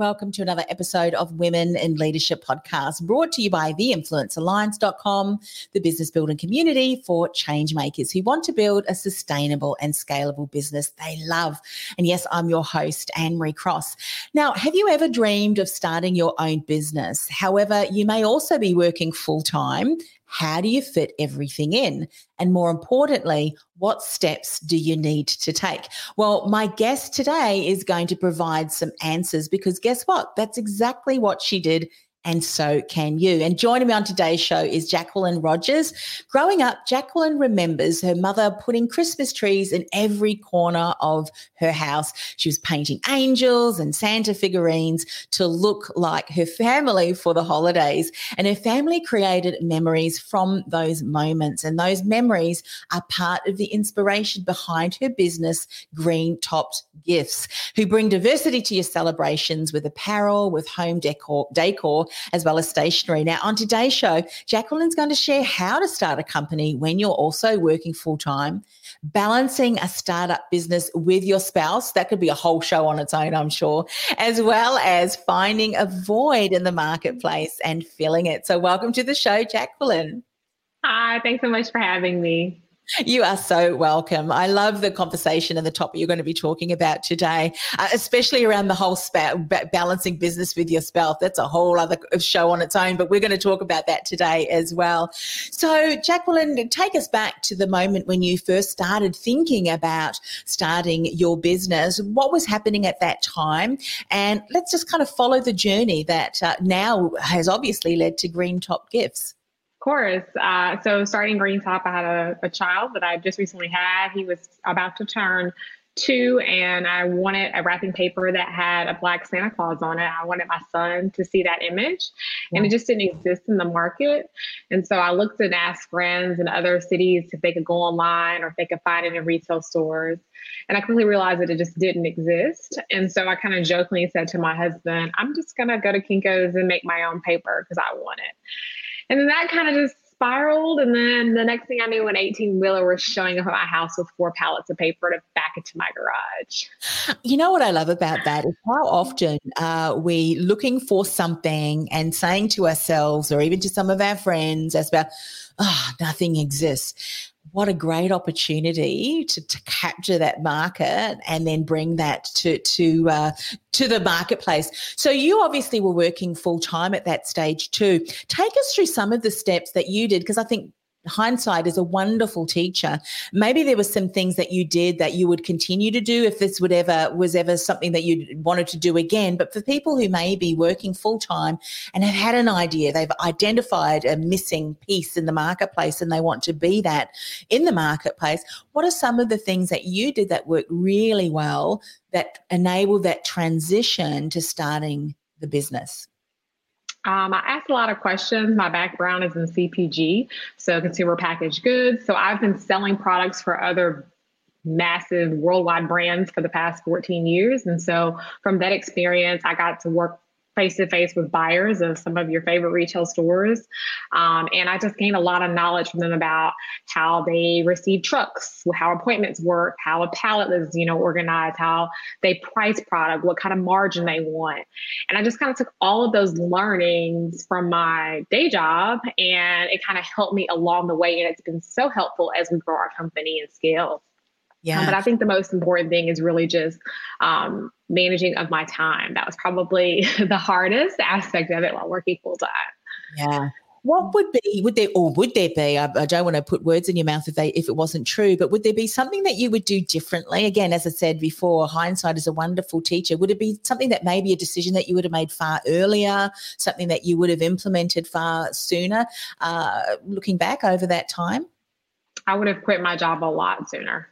welcome to another episode of Women in Leadership Podcast, brought to you by theinfluencealliance.com, the business building community for change makers who want to build a sustainable and scalable business they love. And yes, I'm your host, Annemarie Cross. Now, have you ever dreamed of starting your own business? However, you may also be working full time how do you fit everything in? And more importantly, what steps do you need to take? Well, my guest today is going to provide some answers because guess what? That's exactly what she did and so can you. And joining me on today's show is Jacqueline Rogers. Growing up, Jacqueline remembers her mother putting Christmas trees in every corner of her house. She was painting angels and Santa figurines to look like her family for the holidays. And her family created memories from those moments. And those memories are part of the inspiration behind her business, Green Top Gifts, who bring diversity to your celebrations with apparel, with home decor, decor as well as stationery. Now, on today's show, Jacqueline's going to share how to start a company when you're also working full time, balancing a startup business with your spouse. That could be a whole show on its own, I'm sure, as well as finding a void in the marketplace and filling it. So, welcome to the show, Jacqueline. Hi, thanks so much for having me. You are so welcome. I love the conversation and the topic you're going to be talking about today, uh, especially around the whole spa- balancing business with your spouse. That's a whole other show on its own, but we're going to talk about that today as well. So, Jacqueline, take us back to the moment when you first started thinking about starting your business. What was happening at that time? And let's just kind of follow the journey that uh, now has obviously led to Green Top Gifts course. Uh, so starting Green Top, I had a, a, child that I just recently had. He was about to turn two, and I wanted a wrapping paper that had a black Santa Claus on it. I wanted my son to see that image, and it just didn't exist in the market. And so I looked and asked friends in other cities if they could go online or if they could find it in retail stores. And I quickly realized that it just didn't exist. And so I kind of jokingly said to my husband, I'm just going to go to Kinko's and make my own paper because I want it. And then that kind of just spiraled. And then the next thing I knew, an 18 wheeler was showing up at my house with four pallets of paper to back into my garage. You know what I love about that is how often are we looking for something and saying to ourselves or even to some of our friends as about, oh, nothing exists what a great opportunity to, to capture that market and then bring that to to uh, to the marketplace. So you obviously were working full time at that stage too. Take us through some of the steps that you did because I think hindsight is a wonderful teacher. Maybe there were some things that you did that you would continue to do if this would ever was ever something that you wanted to do again. But for people who may be working full time and have had an idea, they've identified a missing piece in the marketplace and they want to be that in the marketplace. What are some of the things that you did that worked really well that enabled that transition to starting the business? Um, I asked a lot of questions. My background is in CPG, so consumer packaged goods. So I've been selling products for other massive worldwide brands for the past 14 years. And so from that experience, I got to work face to face with buyers of some of your favorite retail stores. Um, and I just gained a lot of knowledge from them about how they receive trucks, how appointments work, how a pallet is, you know, organized, how they price product, what kind of margin they want. And I just kind of took all of those learnings from my day job and it kind of helped me along the way. And it's been so helpful as we grow our company and scale. Yeah. Um, but I think the most important thing is really just um, managing of my time. That was probably the hardest aspect of it while working full time. Yeah. What would be would there or would there be? I, I, don't want to put words in your mouth if they if it wasn't true, but would there be something that you would do differently? Again, as I said before, hindsight is a wonderful teacher. Would it be something that maybe a decision that you would have made far earlier, something that you would have implemented far sooner, uh, looking back over that time? I would have quit my job a lot sooner.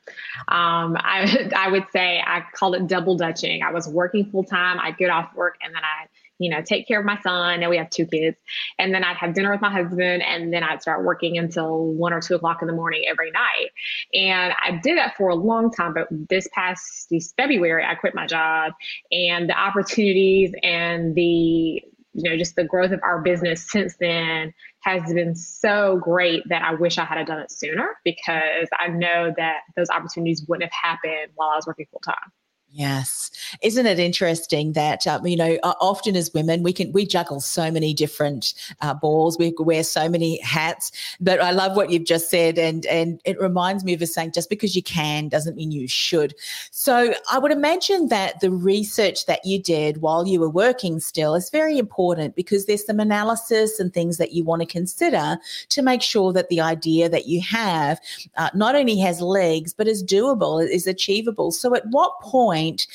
Um, I, I would say I called it double dutching. I was working full time. I'd get off work and then I'd, you know, take care of my son. And we have two kids. And then I'd have dinner with my husband and then I'd start working until one or two o'clock in the morning every night. And I did that for a long time. But this past this February, I quit my job and the opportunities and the you know, just the growth of our business since then has been so great that I wish I had done it sooner because I know that those opportunities wouldn't have happened while I was working full time. Yes. Isn't it interesting that, um, you know, often as women, we can, we juggle so many different uh, balls. We wear so many hats, but I love what you've just said. And, and it reminds me of a saying, just because you can doesn't mean you should. So I would imagine that the research that you did while you were working still is very important because there's some analysis and things that you want to consider to make sure that the idea that you have uh, not only has legs, but is doable, is achievable. So at what point point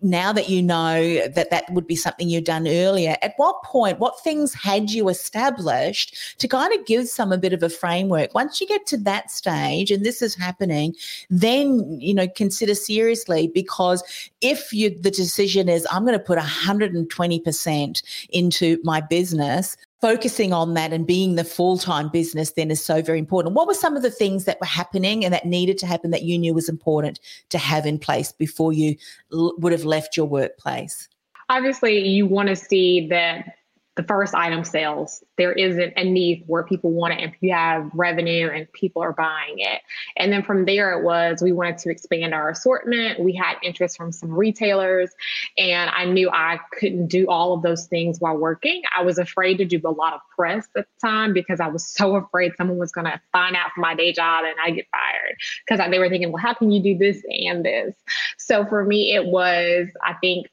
now that you know that that would be something you'd done earlier, at what point, what things had you established to kind of give some a bit of a framework? Once you get to that stage and this is happening, then, you know, consider seriously because if you the decision is I'm going to put 120% into my business, focusing on that and being the full-time business then is so very important. What were some of the things that were happening and that needed to happen that you knew was important to have in place before you l- would have left your workplace? Obviously you want to see that the first item sales. There isn't a need where people want it if you have revenue and people are buying it. And then from there, it was we wanted to expand our assortment. We had interest from some retailers, and I knew I couldn't do all of those things while working. I was afraid to do a lot of press at the time because I was so afraid someone was going to find out from my day job and I get fired because they were thinking, well, how can you do this and this? So for me, it was, I think,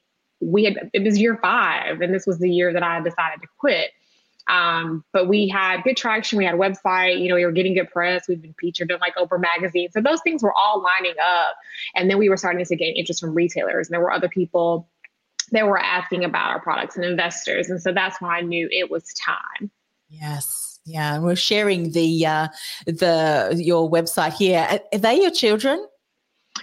we had it was year five, and this was the year that I decided to quit. Um, but we had good traction. We had a website, you know, we were getting good press. We've been featured in like Oprah magazine. So those things were all lining up. And then we were starting to gain interest from retailers. And there were other people that were asking about our products and investors. And so that's when I knew it was time. Yes. Yeah. And we're sharing the uh the your website here. Are they your children?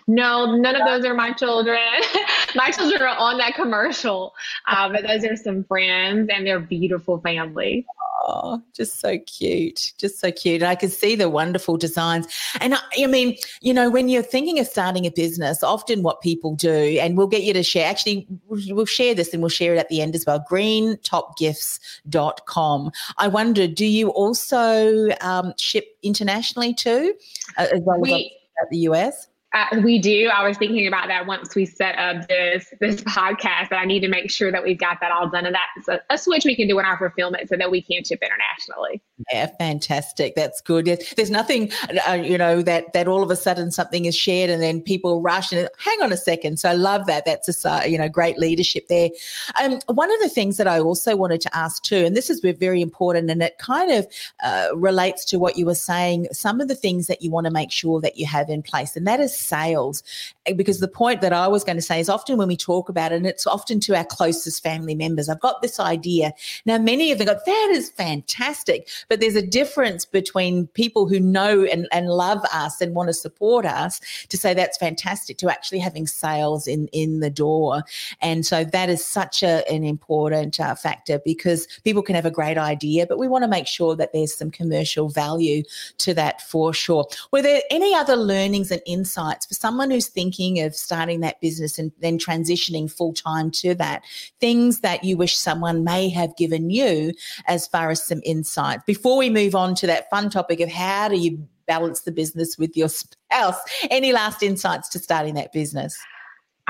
No, none of those are my children. my children are on that commercial, uh, but those are some friends and they're beautiful family. Oh, just so cute. Just so cute. And I can see the wonderful designs. And I, I, mean, you know, when you're thinking of starting a business, often what people do, and we'll get you to share, actually, we'll share this and we'll share it at the end as well greentopgifts.com. I wonder, do you also um, ship internationally too, uh, as well we, as the US? Uh, we do. I was thinking about that once we set up this this podcast. That I need to make sure that we've got that all done, and that's a, a switch we can do in our fulfillment so that we can ship internationally. Yeah, fantastic. That's good. There's nothing, uh, you know, that that all of a sudden something is shared and then people rush and hang on a second. So I love that. That's a you know great leadership there. Um, one of the things that I also wanted to ask too, and this is very important, and it kind of uh, relates to what you were saying. Some of the things that you want to make sure that you have in place, and that is sales. Because the point that I was going to say is often when we talk about it, and it's often to our closest family members, I've got this idea. Now, many of them go, that is fantastic. But there's a difference between people who know and, and love us and want to support us to say that's fantastic to actually having sales in, in the door. And so that is such a, an important uh, factor because people can have a great idea, but we want to make sure that there's some commercial value to that for sure. Were there any other learnings and insights? For someone who's thinking of starting that business and then transitioning full time to that? Things that you wish someone may have given you as far as some insights before we move on to that fun topic of how do you balance the business with your spouse? Any last insights to starting that business?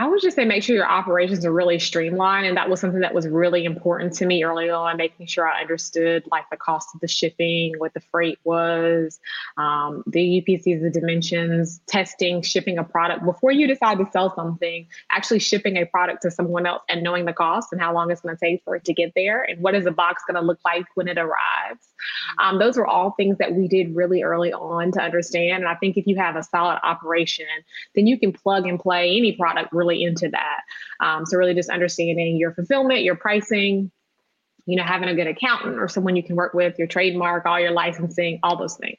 I would just say make sure your operations are really streamlined. And that was something that was really important to me early on, making sure I understood like the cost of the shipping, what the freight was, um, the UPCs, the dimensions, testing, shipping a product before you decide to sell something, actually shipping a product to someone else and knowing the cost and how long it's going to take for it to get there and what is the box going to look like when it arrives. Um, those are all things that we did really early on to understand. And I think if you have a solid operation, then you can plug and play any product really into that. Um, so really just understanding your fulfillment, your pricing, you know, having a good accountant or someone you can work with, your trademark, all your licensing, all those things.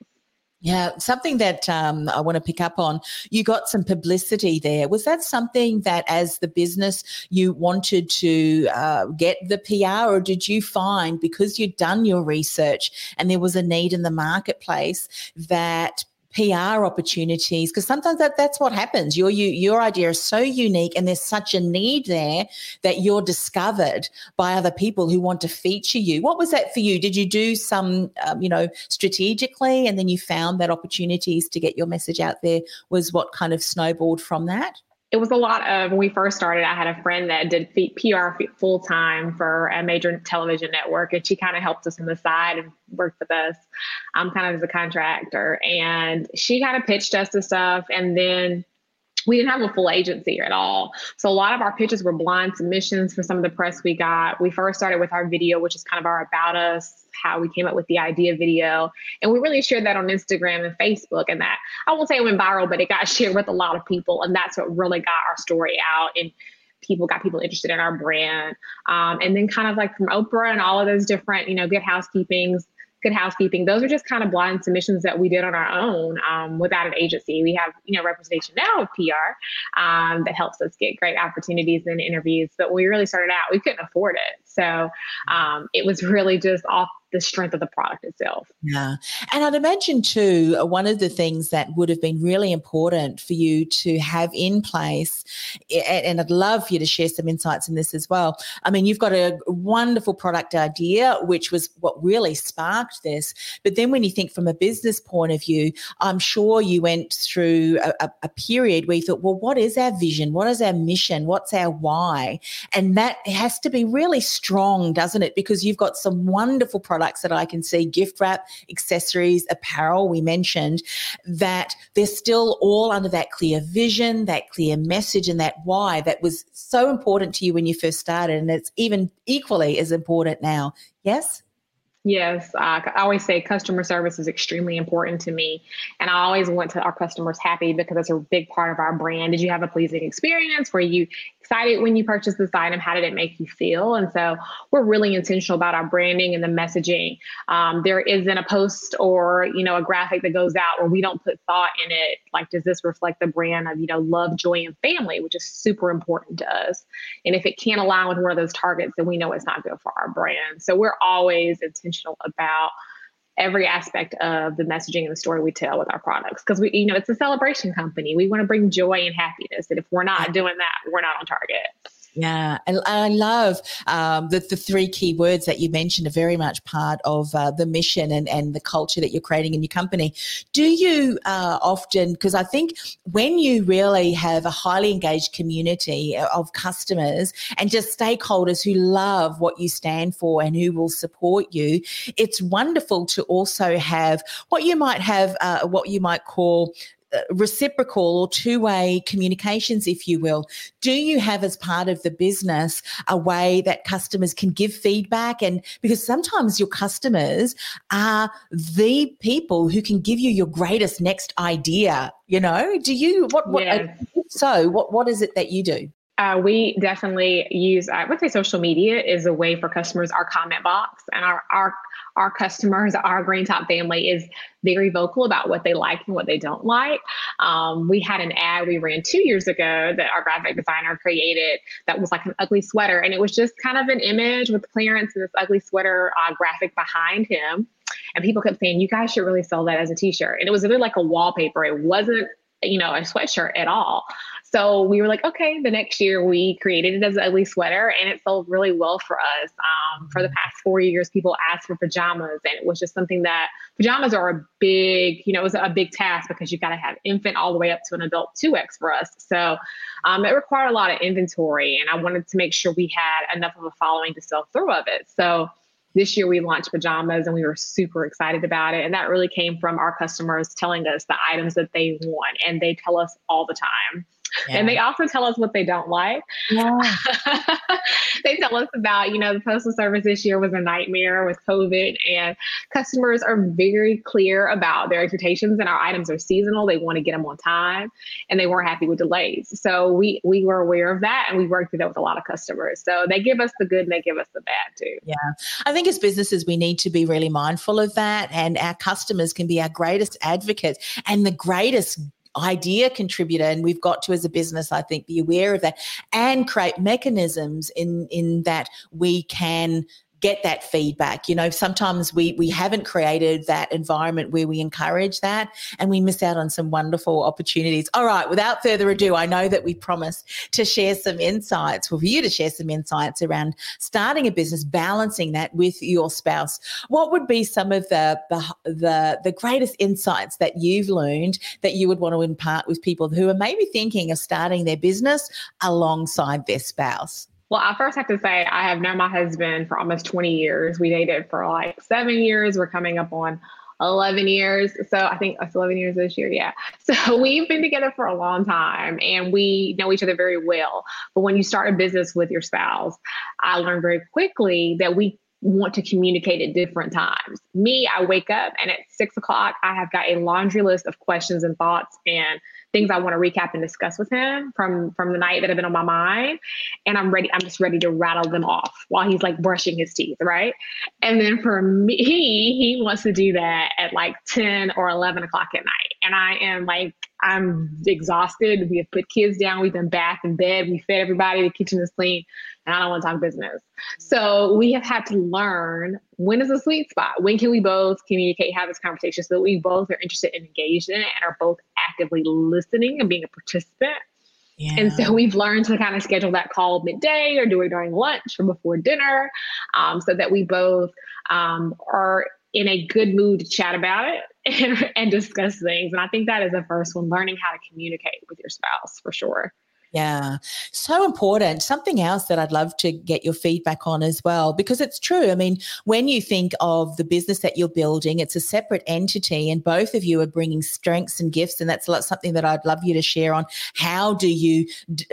Yeah, something that um, I want to pick up on. You got some publicity there. Was that something that, as the business, you wanted to uh, get the PR, or did you find because you'd done your research and there was a need in the marketplace that PR opportunities? Because sometimes that, that's what happens. Your, you, your idea is so unique and there's such a need there that you're discovered by other people who want to feature you. What was that for you? Did you do some, um, you know, strategically and then you found that opportunities to get your message out there was what kind of snowballed from that? It was a lot of when we first started i had a friend that did pr full time for a major television network and she kind of helped us on the side and worked with us um, kind of as a contractor and she kind of pitched us the stuff and then we didn't have a full agency at all. So a lot of our pitches were blind submissions for some of the press we got. We first started with our video, which is kind of our about us, how we came up with the idea video. And we really shared that on Instagram and Facebook. And that I won't say it went viral, but it got shared with a lot of people. And that's what really got our story out. And people got people interested in our brand. Um, and then kind of like from Oprah and all of those different, you know, good housekeepings, good housekeeping. Those are just kind of blind submissions that we did on our own um, without an agency. We have, you know, representation now of PR um, that helps us get great opportunities and interviews. But when we really started out, we couldn't afford it. So um, it was really just off the strength of the product itself. Yeah. And I'd imagine too, uh, one of the things that would have been really important for you to have in place, and I'd love for you to share some insights in this as well. I mean, you've got a wonderful product idea, which was what really sparked this. But then when you think from a business point of view, I'm sure you went through a, a period where you thought, well, what is our vision? What is our mission? What's our why? And that has to be really strong, doesn't it? Because you've got some wonderful products that I can see gift wrap, accessories, apparel, we mentioned, that they're still all under that clear vision, that clear message, and that why that was so important to you when you first started. And it's even equally as important now. Yes? Yes, I always say customer service is extremely important to me. And I always want to our customers happy because it's a big part of our brand. Did you have a pleasing experience? Were you excited when you purchased this item? How did it make you feel? And so we're really intentional about our branding and the messaging. Um, there isn't a post or, you know, a graphic that goes out where we don't put thought in it. Like, does this reflect the brand of, you know, love, joy, and family, which is super important to us. And if it can't align with one of those targets, then we know it's not good for our brand. So we're always intentional intentional about every aspect of the messaging and the story we tell with our products. Because we you know it's a celebration company. We want to bring joy and happiness and if we're not doing that we're not on target yeah, and I love um, the, the three key words that you mentioned are very much part of uh, the mission and, and the culture that you're creating in your company. Do you uh, often, because I think when you really have a highly engaged community of customers and just stakeholders who love what you stand for and who will support you, it's wonderful to also have what you might have, uh, what you might call uh, Uh, reciprocal or two way communications, if you will. Do you have, as part of the business, a way that customers can give feedback? And because sometimes your customers are the people who can give you your greatest next idea. You know, do you, what, what, yeah. so what, what is it that you do? Uh, we definitely use, I would say social media is a way for customers, our comment box and our, our our customers, our Green Top family is very vocal about what they like and what they don't like. Um, we had an ad we ran two years ago that our graphic designer created that was like an ugly sweater. And it was just kind of an image with Clarence and this ugly sweater uh, graphic behind him. And people kept saying, you guys should really sell that as a t shirt. And it was really like a wallpaper. It wasn't you know, a sweatshirt at all. So we were like, okay, the next year we created it as an ugly sweater and it sold really well for us. Um, for the mm-hmm. past four years, people asked for pajamas and it was just something that pajamas are a big, you know, it was a big task because you've got to have infant all the way up to an adult 2X for us. So um, it required a lot of inventory and I wanted to make sure we had enough of a following to sell through of it. So this year we launched pajamas and we were super excited about it. And that really came from our customers telling us the items that they want. And they tell us all the time. Yeah. And they also tell us what they don't like. Yeah. they tell us about, you know, the postal service this year was a nightmare with COVID, and customers are very clear about their expectations. And our items are seasonal; they want to get them on time, and they weren't happy with delays. So we we were aware of that, and we worked through that with a lot of customers. So they give us the good, and they give us the bad too. Yeah, I think as businesses, we need to be really mindful of that, and our customers can be our greatest advocates and the greatest idea contributor and we've got to as a business i think be aware of that and create mechanisms in in that we can get that feedback. You know, sometimes we we haven't created that environment where we encourage that and we miss out on some wonderful opportunities. All right, without further ado, I know that we promised to share some insights, for you to share some insights around starting a business, balancing that with your spouse. What would be some of the the, the greatest insights that you've learned that you would want to impart with people who are maybe thinking of starting their business alongside their spouse? Well, I first have to say I have known my husband for almost 20 years. We dated for like seven years. We're coming up on 11 years. So I think it's 11 years this year. Yeah. So we've been together for a long time and we know each other very well. But when you start a business with your spouse, I learned very quickly that we want to communicate at different times. Me, I wake up and at six o'clock, I have got a laundry list of questions and thoughts and things I want to recap and discuss with him from from the night that have been on my mind. And I'm ready, I'm just ready to rattle them off while he's like brushing his teeth, right? And then for me, he wants to do that at like 10 or 11 o'clock at night. And I am like, I'm exhausted. We have put kids down, we've been bath in bed, we fed everybody, the kitchen is clean and I don't want to talk business. So we have had to learn when is the sweet spot? When can we both communicate, have this conversation so that we both are interested and engaged in it and are both actively listening and being a participant? Yeah. And so we've learned to kind of schedule that call midday or do it during lunch or before dinner um, so that we both um, are in a good mood to chat about it and, and discuss things. And I think that is the first one learning how to communicate with your spouse for sure. Yeah, so important. Something else that I'd love to get your feedback on as well, because it's true. I mean, when you think of the business that you're building, it's a separate entity, and both of you are bringing strengths and gifts. And that's something that I'd love you to share on. How do you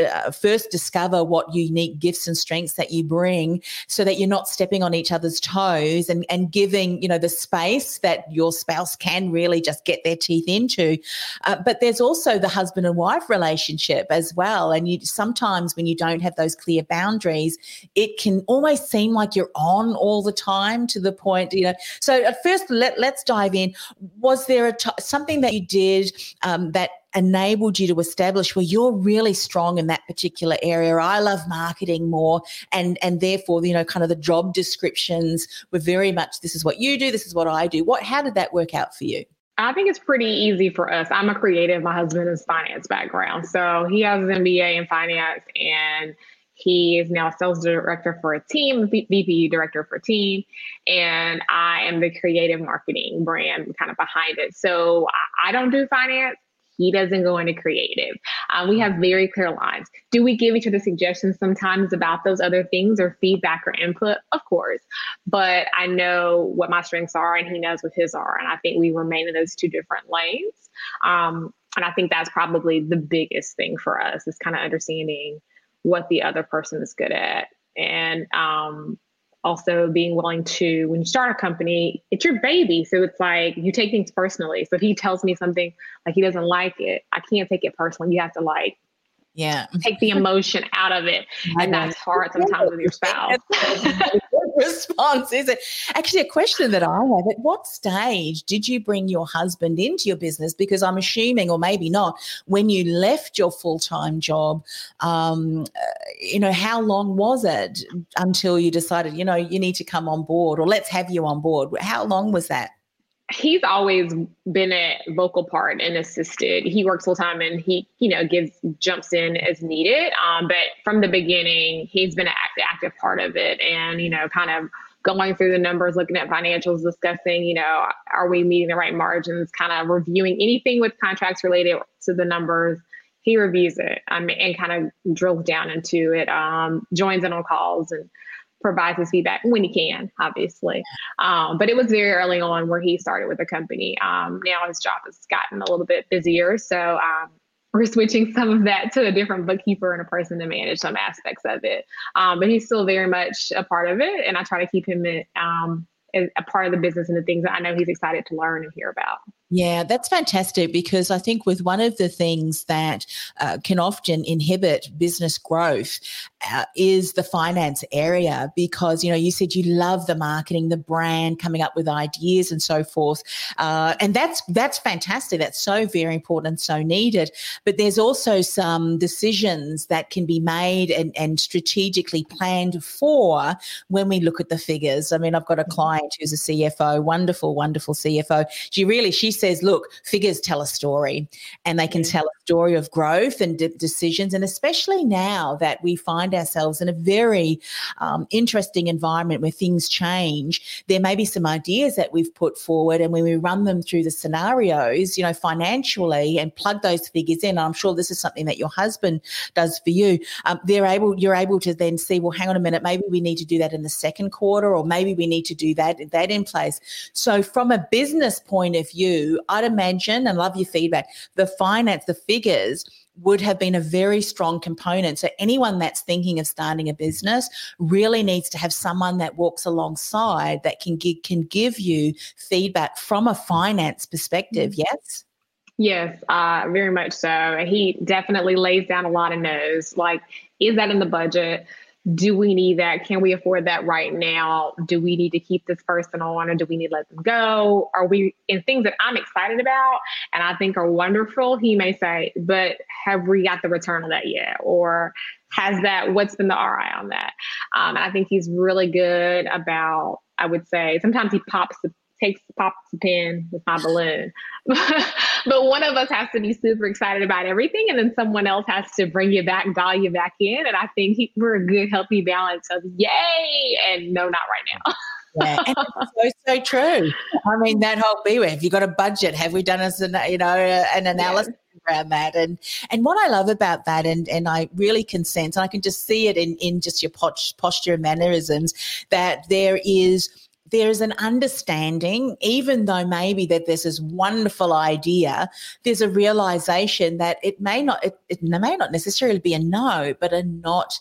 uh, first discover what unique gifts and strengths that you bring so that you're not stepping on each other's toes and, and giving, you know, the space that your spouse can really just get their teeth into? Uh, but there's also the husband and wife relationship as well and you sometimes when you don't have those clear boundaries it can almost seem like you're on all the time to the point you know. So at first let, let's dive in. Was there a t- something that you did um, that enabled you to establish where you're really strong in that particular area i love marketing more and and therefore you know kind of the job descriptions were very much this is what you do this is what i do. What how did that work out for you I think it's pretty easy for us. I'm a creative. My husband is finance background. So he has an MBA in finance and he is now sales director for a team, VP director for a team. And I am the creative marketing brand kind of behind it. So I don't do finance. He doesn't go into creative. Um, we have very clear lines. Do we give each other suggestions sometimes about those other things or feedback or input? Of course. But I know what my strengths are and he knows what his are. And I think we remain in those two different lanes. Um, and I think that's probably the biggest thing for us is kind of understanding what the other person is good at. And um, also being willing to when you start a company it's your baby. So it's like you take things personally. So if he tells me something like he doesn't like it i can't take it personally. You have to like yeah. take the emotion out of it and that's hard sometimes with your spouse. Response is it? Actually a question that i have at what stage did you bring your husband into your business? Because i'm assuming or maybe not when you left your full-time job um, uh, you know how long was it until you decided you know you need to come on board or let's have you on board? How long was that he's always been a vocal part and assisted. He works full time and he, you know, gives jumps in as needed. Um, but from the beginning, he's been an active, active part of it, and you know, kind of going through the numbers, looking at financials, discussing, you know, are we meeting the right margins? Kind of reviewing anything with contracts related to the numbers. He reviews it um, and kind of drills down into it. Um, joins in on calls and provides his feedback when he can, obviously. Um, but it was very early on where he started with the company. Um, now his job has gotten a little bit busier. So um, we're switching some of that to a different bookkeeper and a person to manage some aspects of it. Um, but he's still very much a part of it. And I try to keep him in, um, a part of the business and the things that I know he's excited to learn and hear about. Yeah, that's fantastic because I think with one of the things that uh, can often inhibit business growth uh, is the finance area because you know you said you love the marketing, the brand, coming up with ideas and so forth, uh, and that's that's fantastic. That's so very important and so needed. But there's also some decisions that can be made and, and strategically planned for when we look at the figures. I mean, I've got a mm-hmm. client who's a CFO, wonderful, wonderful CFO. She really she says, look, figures tell a story and they can tell a story of growth and de- decisions. And especially now that we find ourselves in a very um, interesting environment where things change, there may be some ideas that we've put forward. And when we run them through the scenarios, you know, financially and plug those figures in, I'm sure this is something that your husband does for you. Um, they're able, you're able to then see, well, hang on a minute, maybe we need to do that in the second quarter, or maybe we need to do that, that in place. So from a business point of view, I'd imagine, and love your feedback, the finance, the figures would have been a very strong component. So anyone that's thinking of starting a business really needs to have someone that walks alongside that can give, can give you feedback from a finance perspective. Mm-hmm. Yes. Yes, uh, very much so. He definitely lays down a lot of no's. Like, is that in the budget? Do we need that? Can we afford that right now? Do we need to keep this person on or do we need to let them go? Are we in things that I'm excited about and I think are wonderful? He may say, but have we got the return on that yet? Or has that, what's been the RI on that? Um, I think he's really good about, I would say, sometimes he pops the takes pops a pin with my balloon. but one of us has to be super excited about everything, and then someone else has to bring you back, dial you back in. And I think he, we're a good, healthy balance of yay and no, not right now. yeah, and so so true. I mean, that whole beware. Have you got a budget? Have we done as an you know an analysis yeah. around that? And and what I love about that, and and I really can sense, and I can just see it in in just your posture and mannerisms, that there is there's an understanding, even though maybe that this wonderful idea, there's a realization that it may not, it, it may not necessarily be a no, but a not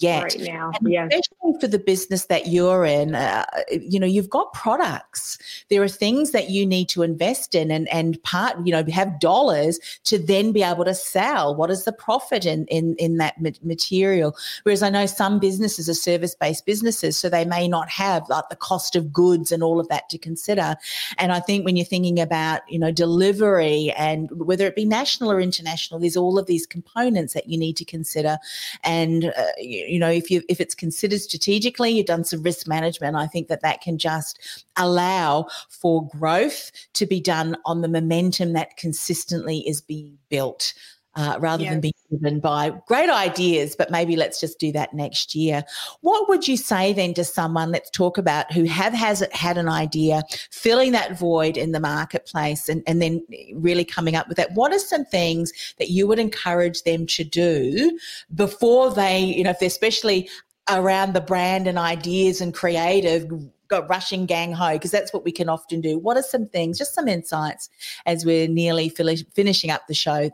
yet. Right now, yes. Especially for the business that you're in, uh, you know, you've got products. There are things that you need to invest in and, and part, you know, have dollars to then be able to sell. What is the profit in, in, in that material? Whereas I know some businesses are service-based businesses, so they may not have like the cost of goods and all of that to consider. And I think when you're thinking about, you know, delivery and whether it be national or international, there's all of these components that you need to consider. And, uh, you know, if you if it's considered strategically, you've done some risk management. I think that that can just allow for growth to be done on the momentum that consistently is being built uh, rather than being driven by great ideas, but maybe let's just do that next year. What would you say then to someone, let's talk about who have has had an idea, filling that void in the marketplace and, and then really coming up with that? What are some things that you would encourage them to do before they, you know, if they're especially around the brand and ideas and creative got rushing gang ho because that's what we can often do. What are some things, just some insights as we're nearly finishing up the show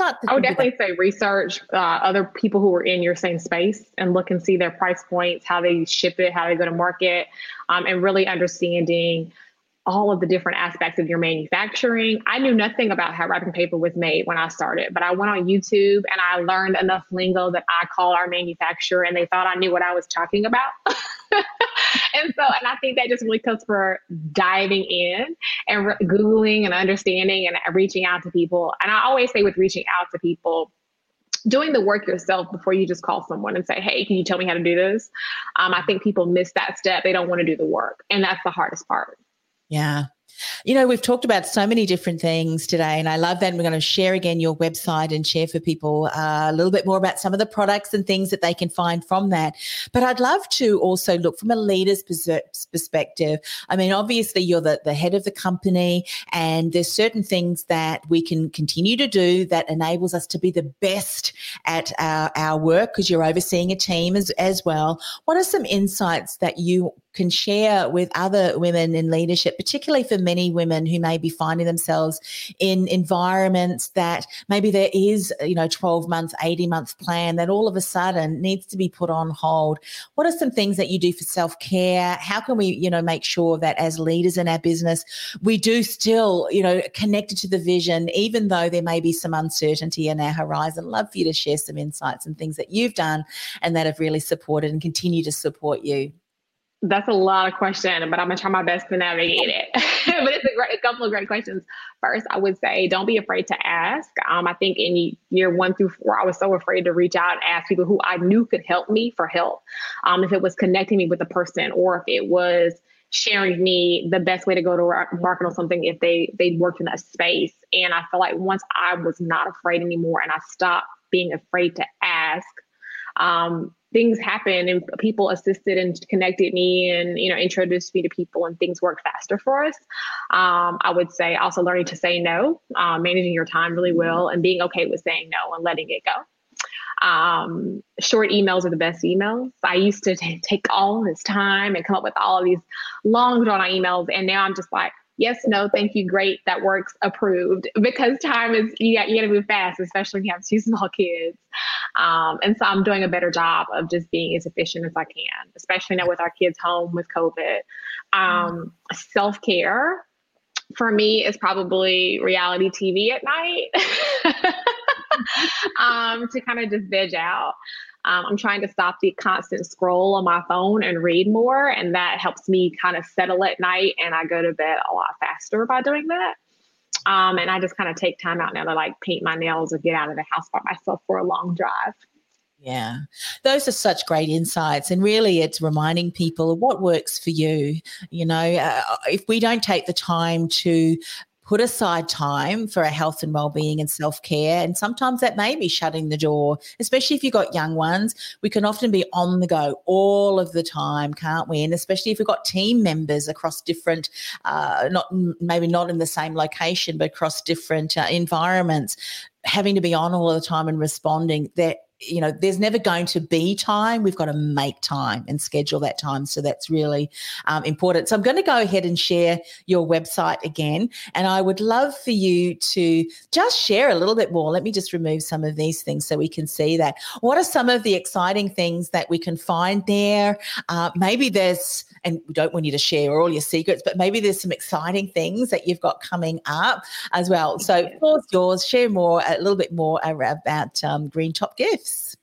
I would definitely say research uh, other people who are in your same space and look and see their price points, how they ship it, how they go to market, um, and really understanding all of the different aspects of your manufacturing. I knew nothing about how wrapping paper was made when I started, but I went on YouTube and I learned enough lingo that I call our manufacturer, and they thought I knew what I was talking about. and so, and I think that just really comes for diving in and re- Googling and understanding and reaching out to people. And I always say with reaching out to people, doing the work yourself before you just call someone and say, Hey, can you tell me how to do this? Um, I think people miss that step. They don't want to do the work. And that's the hardest part. Yeah. You know, we've talked about so many different things today, and I love that. And we're going to share again your website and share for people uh, a little bit more about some of the products and things that they can find from that. But I'd love to also look from a leader's perspective. I mean, obviously, you're the, the head of the company, and there's certain things that we can continue to do that enables us to be the best at our, our work because you're overseeing a team as, as well. What are some insights that you can share with other women in leadership, particularly for many women who may be finding themselves in environments that maybe there is, you know, 12 months, 80 months plan that all of a sudden needs to be put on hold? What are some things that you do for self care? How can we, you know, make sure that as leaders in our business, we do still, you know, connected to the vision, even though there may be some uncertainty in our horizon? Love for you to share some insights and things that you've done and that have really supported and continue to support you. That's a lot of questions, but I'm gonna try my best to navigate it. but it's a, great, a couple of great questions. First, I would say don't be afraid to ask. Um, I think in year one through four, I was so afraid to reach out and ask people who I knew could help me for help. Um, if it was connecting me with a person, or if it was sharing me the best way to go to market on something if they they worked in that space. And I feel like once I was not afraid anymore, and I stopped being afraid to ask. Um, things happened and people assisted and connected me and you know introduced me to people and things worked faster for us. Um, i would say also learning to say no uh, managing your time really well and being okay with saying no and letting it go. Um, short emails are the best emails. I used to t- take all this time and come up with all these long drawn out emails, and now I'm just like, yes, no, thank you, great, that works, approved. Because time is you got you got to move fast, especially when you have two small kids. Um, and so I'm doing a better job of just being as efficient as I can, especially now with our kids home with COVID. Um, Self care for me is probably reality TV at night. um, to kind of just veg out. Um, I'm trying to stop the constant scroll on my phone and read more, and that helps me kind of settle at night. And I go to bed a lot faster by doing that. Um, and I just kind of take time out now to like paint my nails or get out of the house by myself for a long drive. Yeah, those are such great insights. And really, it's reminding people what works for you. You know, uh, if we don't take the time to put aside time for our health and well-being and self-care. And sometimes that may be shutting the door especially if you've got young ones. We can often be on the go all of the time can't we? And especially if we've got team members across different uh, not maybe not in the same location but across different uh, environments having to be on all the time and responding that you know, there's never going to be time. We've got to make time and schedule that time. So that's really um, important. So I'm going to go ahead and share your website again. And I would love for you to just share a little bit more. Let me just remove some of these things so we can see that. What are some of the exciting things that we can find there? Uh, maybe there's and we don't want you to share all your secrets, but maybe there's some exciting things that you've got coming up as well. So, floor's yours. Share more, a little bit more about um, Green Top Gifts.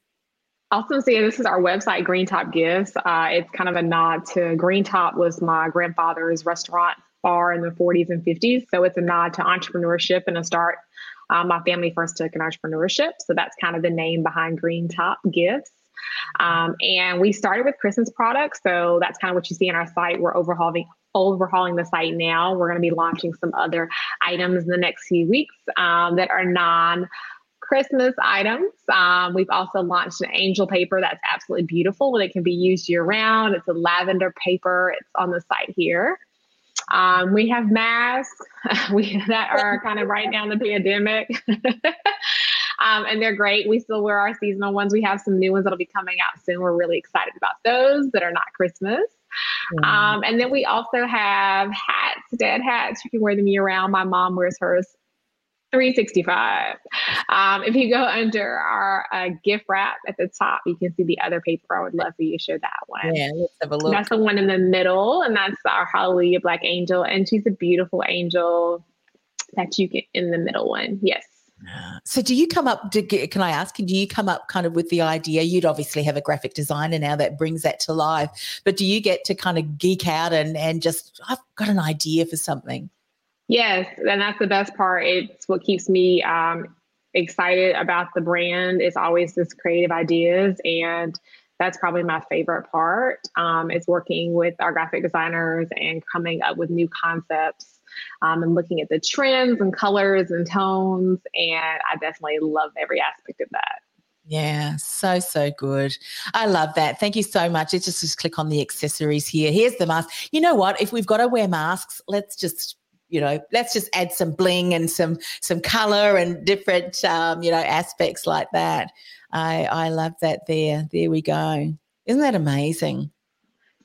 Also, say this is our website, Green Top Gifts. Uh, it's kind of a nod to Green Top was my grandfather's restaurant bar in the 40s and 50s. So it's a nod to entrepreneurship and a start. Um, my family first took an entrepreneurship. So that's kind of the name behind Green Top Gifts. Um, and we started with Christmas products. So that's kind of what you see on our site. We're overhauling overhauling the site now. We're going to be launching some other items in the next few weeks um, that are non Christmas items. Um, we've also launched an angel paper that's absolutely beautiful and it can be used year round. It's a lavender paper. It's on the site here. Um, we have masks we, that are kind of right now in the pandemic. Um, and they're great. We still wear our seasonal ones. We have some new ones that'll be coming out soon. We're really excited about those that are not Christmas. Um, and then we also have hats, dad hats. You can wear them year round. My mom wears hers 365. Um, if you go under our uh, gift wrap at the top, you can see the other paper. I would love for you to show that one. Yeah, let's have a look. That's the one in the middle, and that's our Hallelujah Black Angel. And she's a beautiful angel that you get in the middle one. Yes. So, do you come up? To, can I ask? Do you come up kind of with the idea? You'd obviously have a graphic designer now that brings that to life, but do you get to kind of geek out and and just I've got an idea for something? Yes, and that's the best part. It's what keeps me um, excited about the brand. It's always this creative ideas and that's probably my favorite part um, is working with our graphic designers and coming up with new concepts um, and looking at the trends and colors and tones. And I definitely love every aspect of that. Yeah, so, so good. I love that. Thank you so much. Let's just, just click on the accessories here. Here's the mask. You know what? If we've got to wear masks, let's just you know let's just add some bling and some some color and different um, you know aspects like that i i love that there there we go isn't that amazing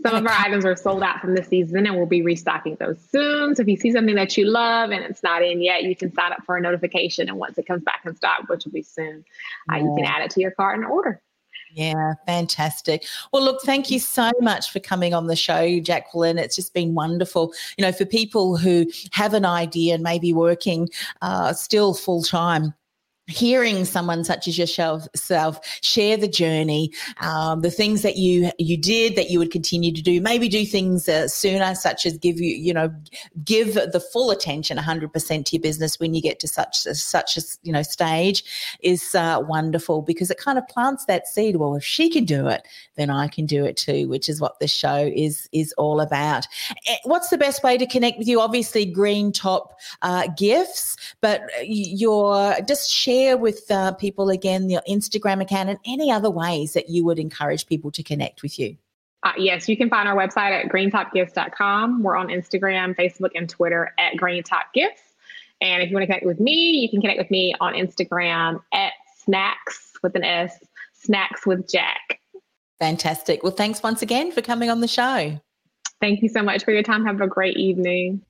Some of our items are sold out from the season and we'll be restocking those soon. So if you see something that you love and it's not in yet, you can sign up for a notification. And once it comes back in stock, which will be soon, uh, you can add it to your cart and order. Yeah, fantastic. Well, look, thank you so much for coming on the show, Jacqueline. It's just been wonderful. You know, for people who have an idea and maybe working uh, still full time hearing someone such as yourself share the journey, um, the things that you you did that you would continue to do, maybe do things uh, sooner, such as give you you know give the full attention 100% to your business when you get to such such a you know stage is uh, wonderful because it kind of plants that seed. Well, if she can do it, then I can do it too, which is what this show is is all about. Eh, what's the best way to connect with you? Obviously, Green Top uh, gifts, but uh, your just share share with uh, people again your Instagram account and any other ways that you would encourage people to connect with you? Uh, yes, you can find our website at greentopgifts.com. We're on Instagram, Facebook, and Twitter at greentopgifts. And if you want to connect with me, you can connect with me on Instagram at snacks with an S, snacks with Jack. Fantastic. Well, thanks once again for coming on the show. Thank you so much for your time. Have a great evening.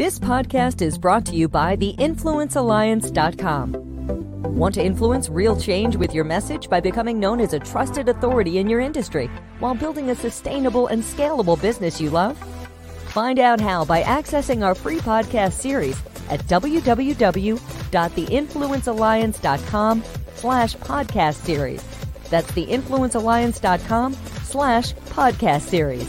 This podcast is brought to you by theinfluencealliance.com. Want to influence real change with your message by becoming known as a trusted authority in your industry while building a sustainable and scalable business you love? Find out how by accessing our free podcast series at www.theinfluencealliance.com slash podcast series. That's theinfluencealliance.com slash podcast series.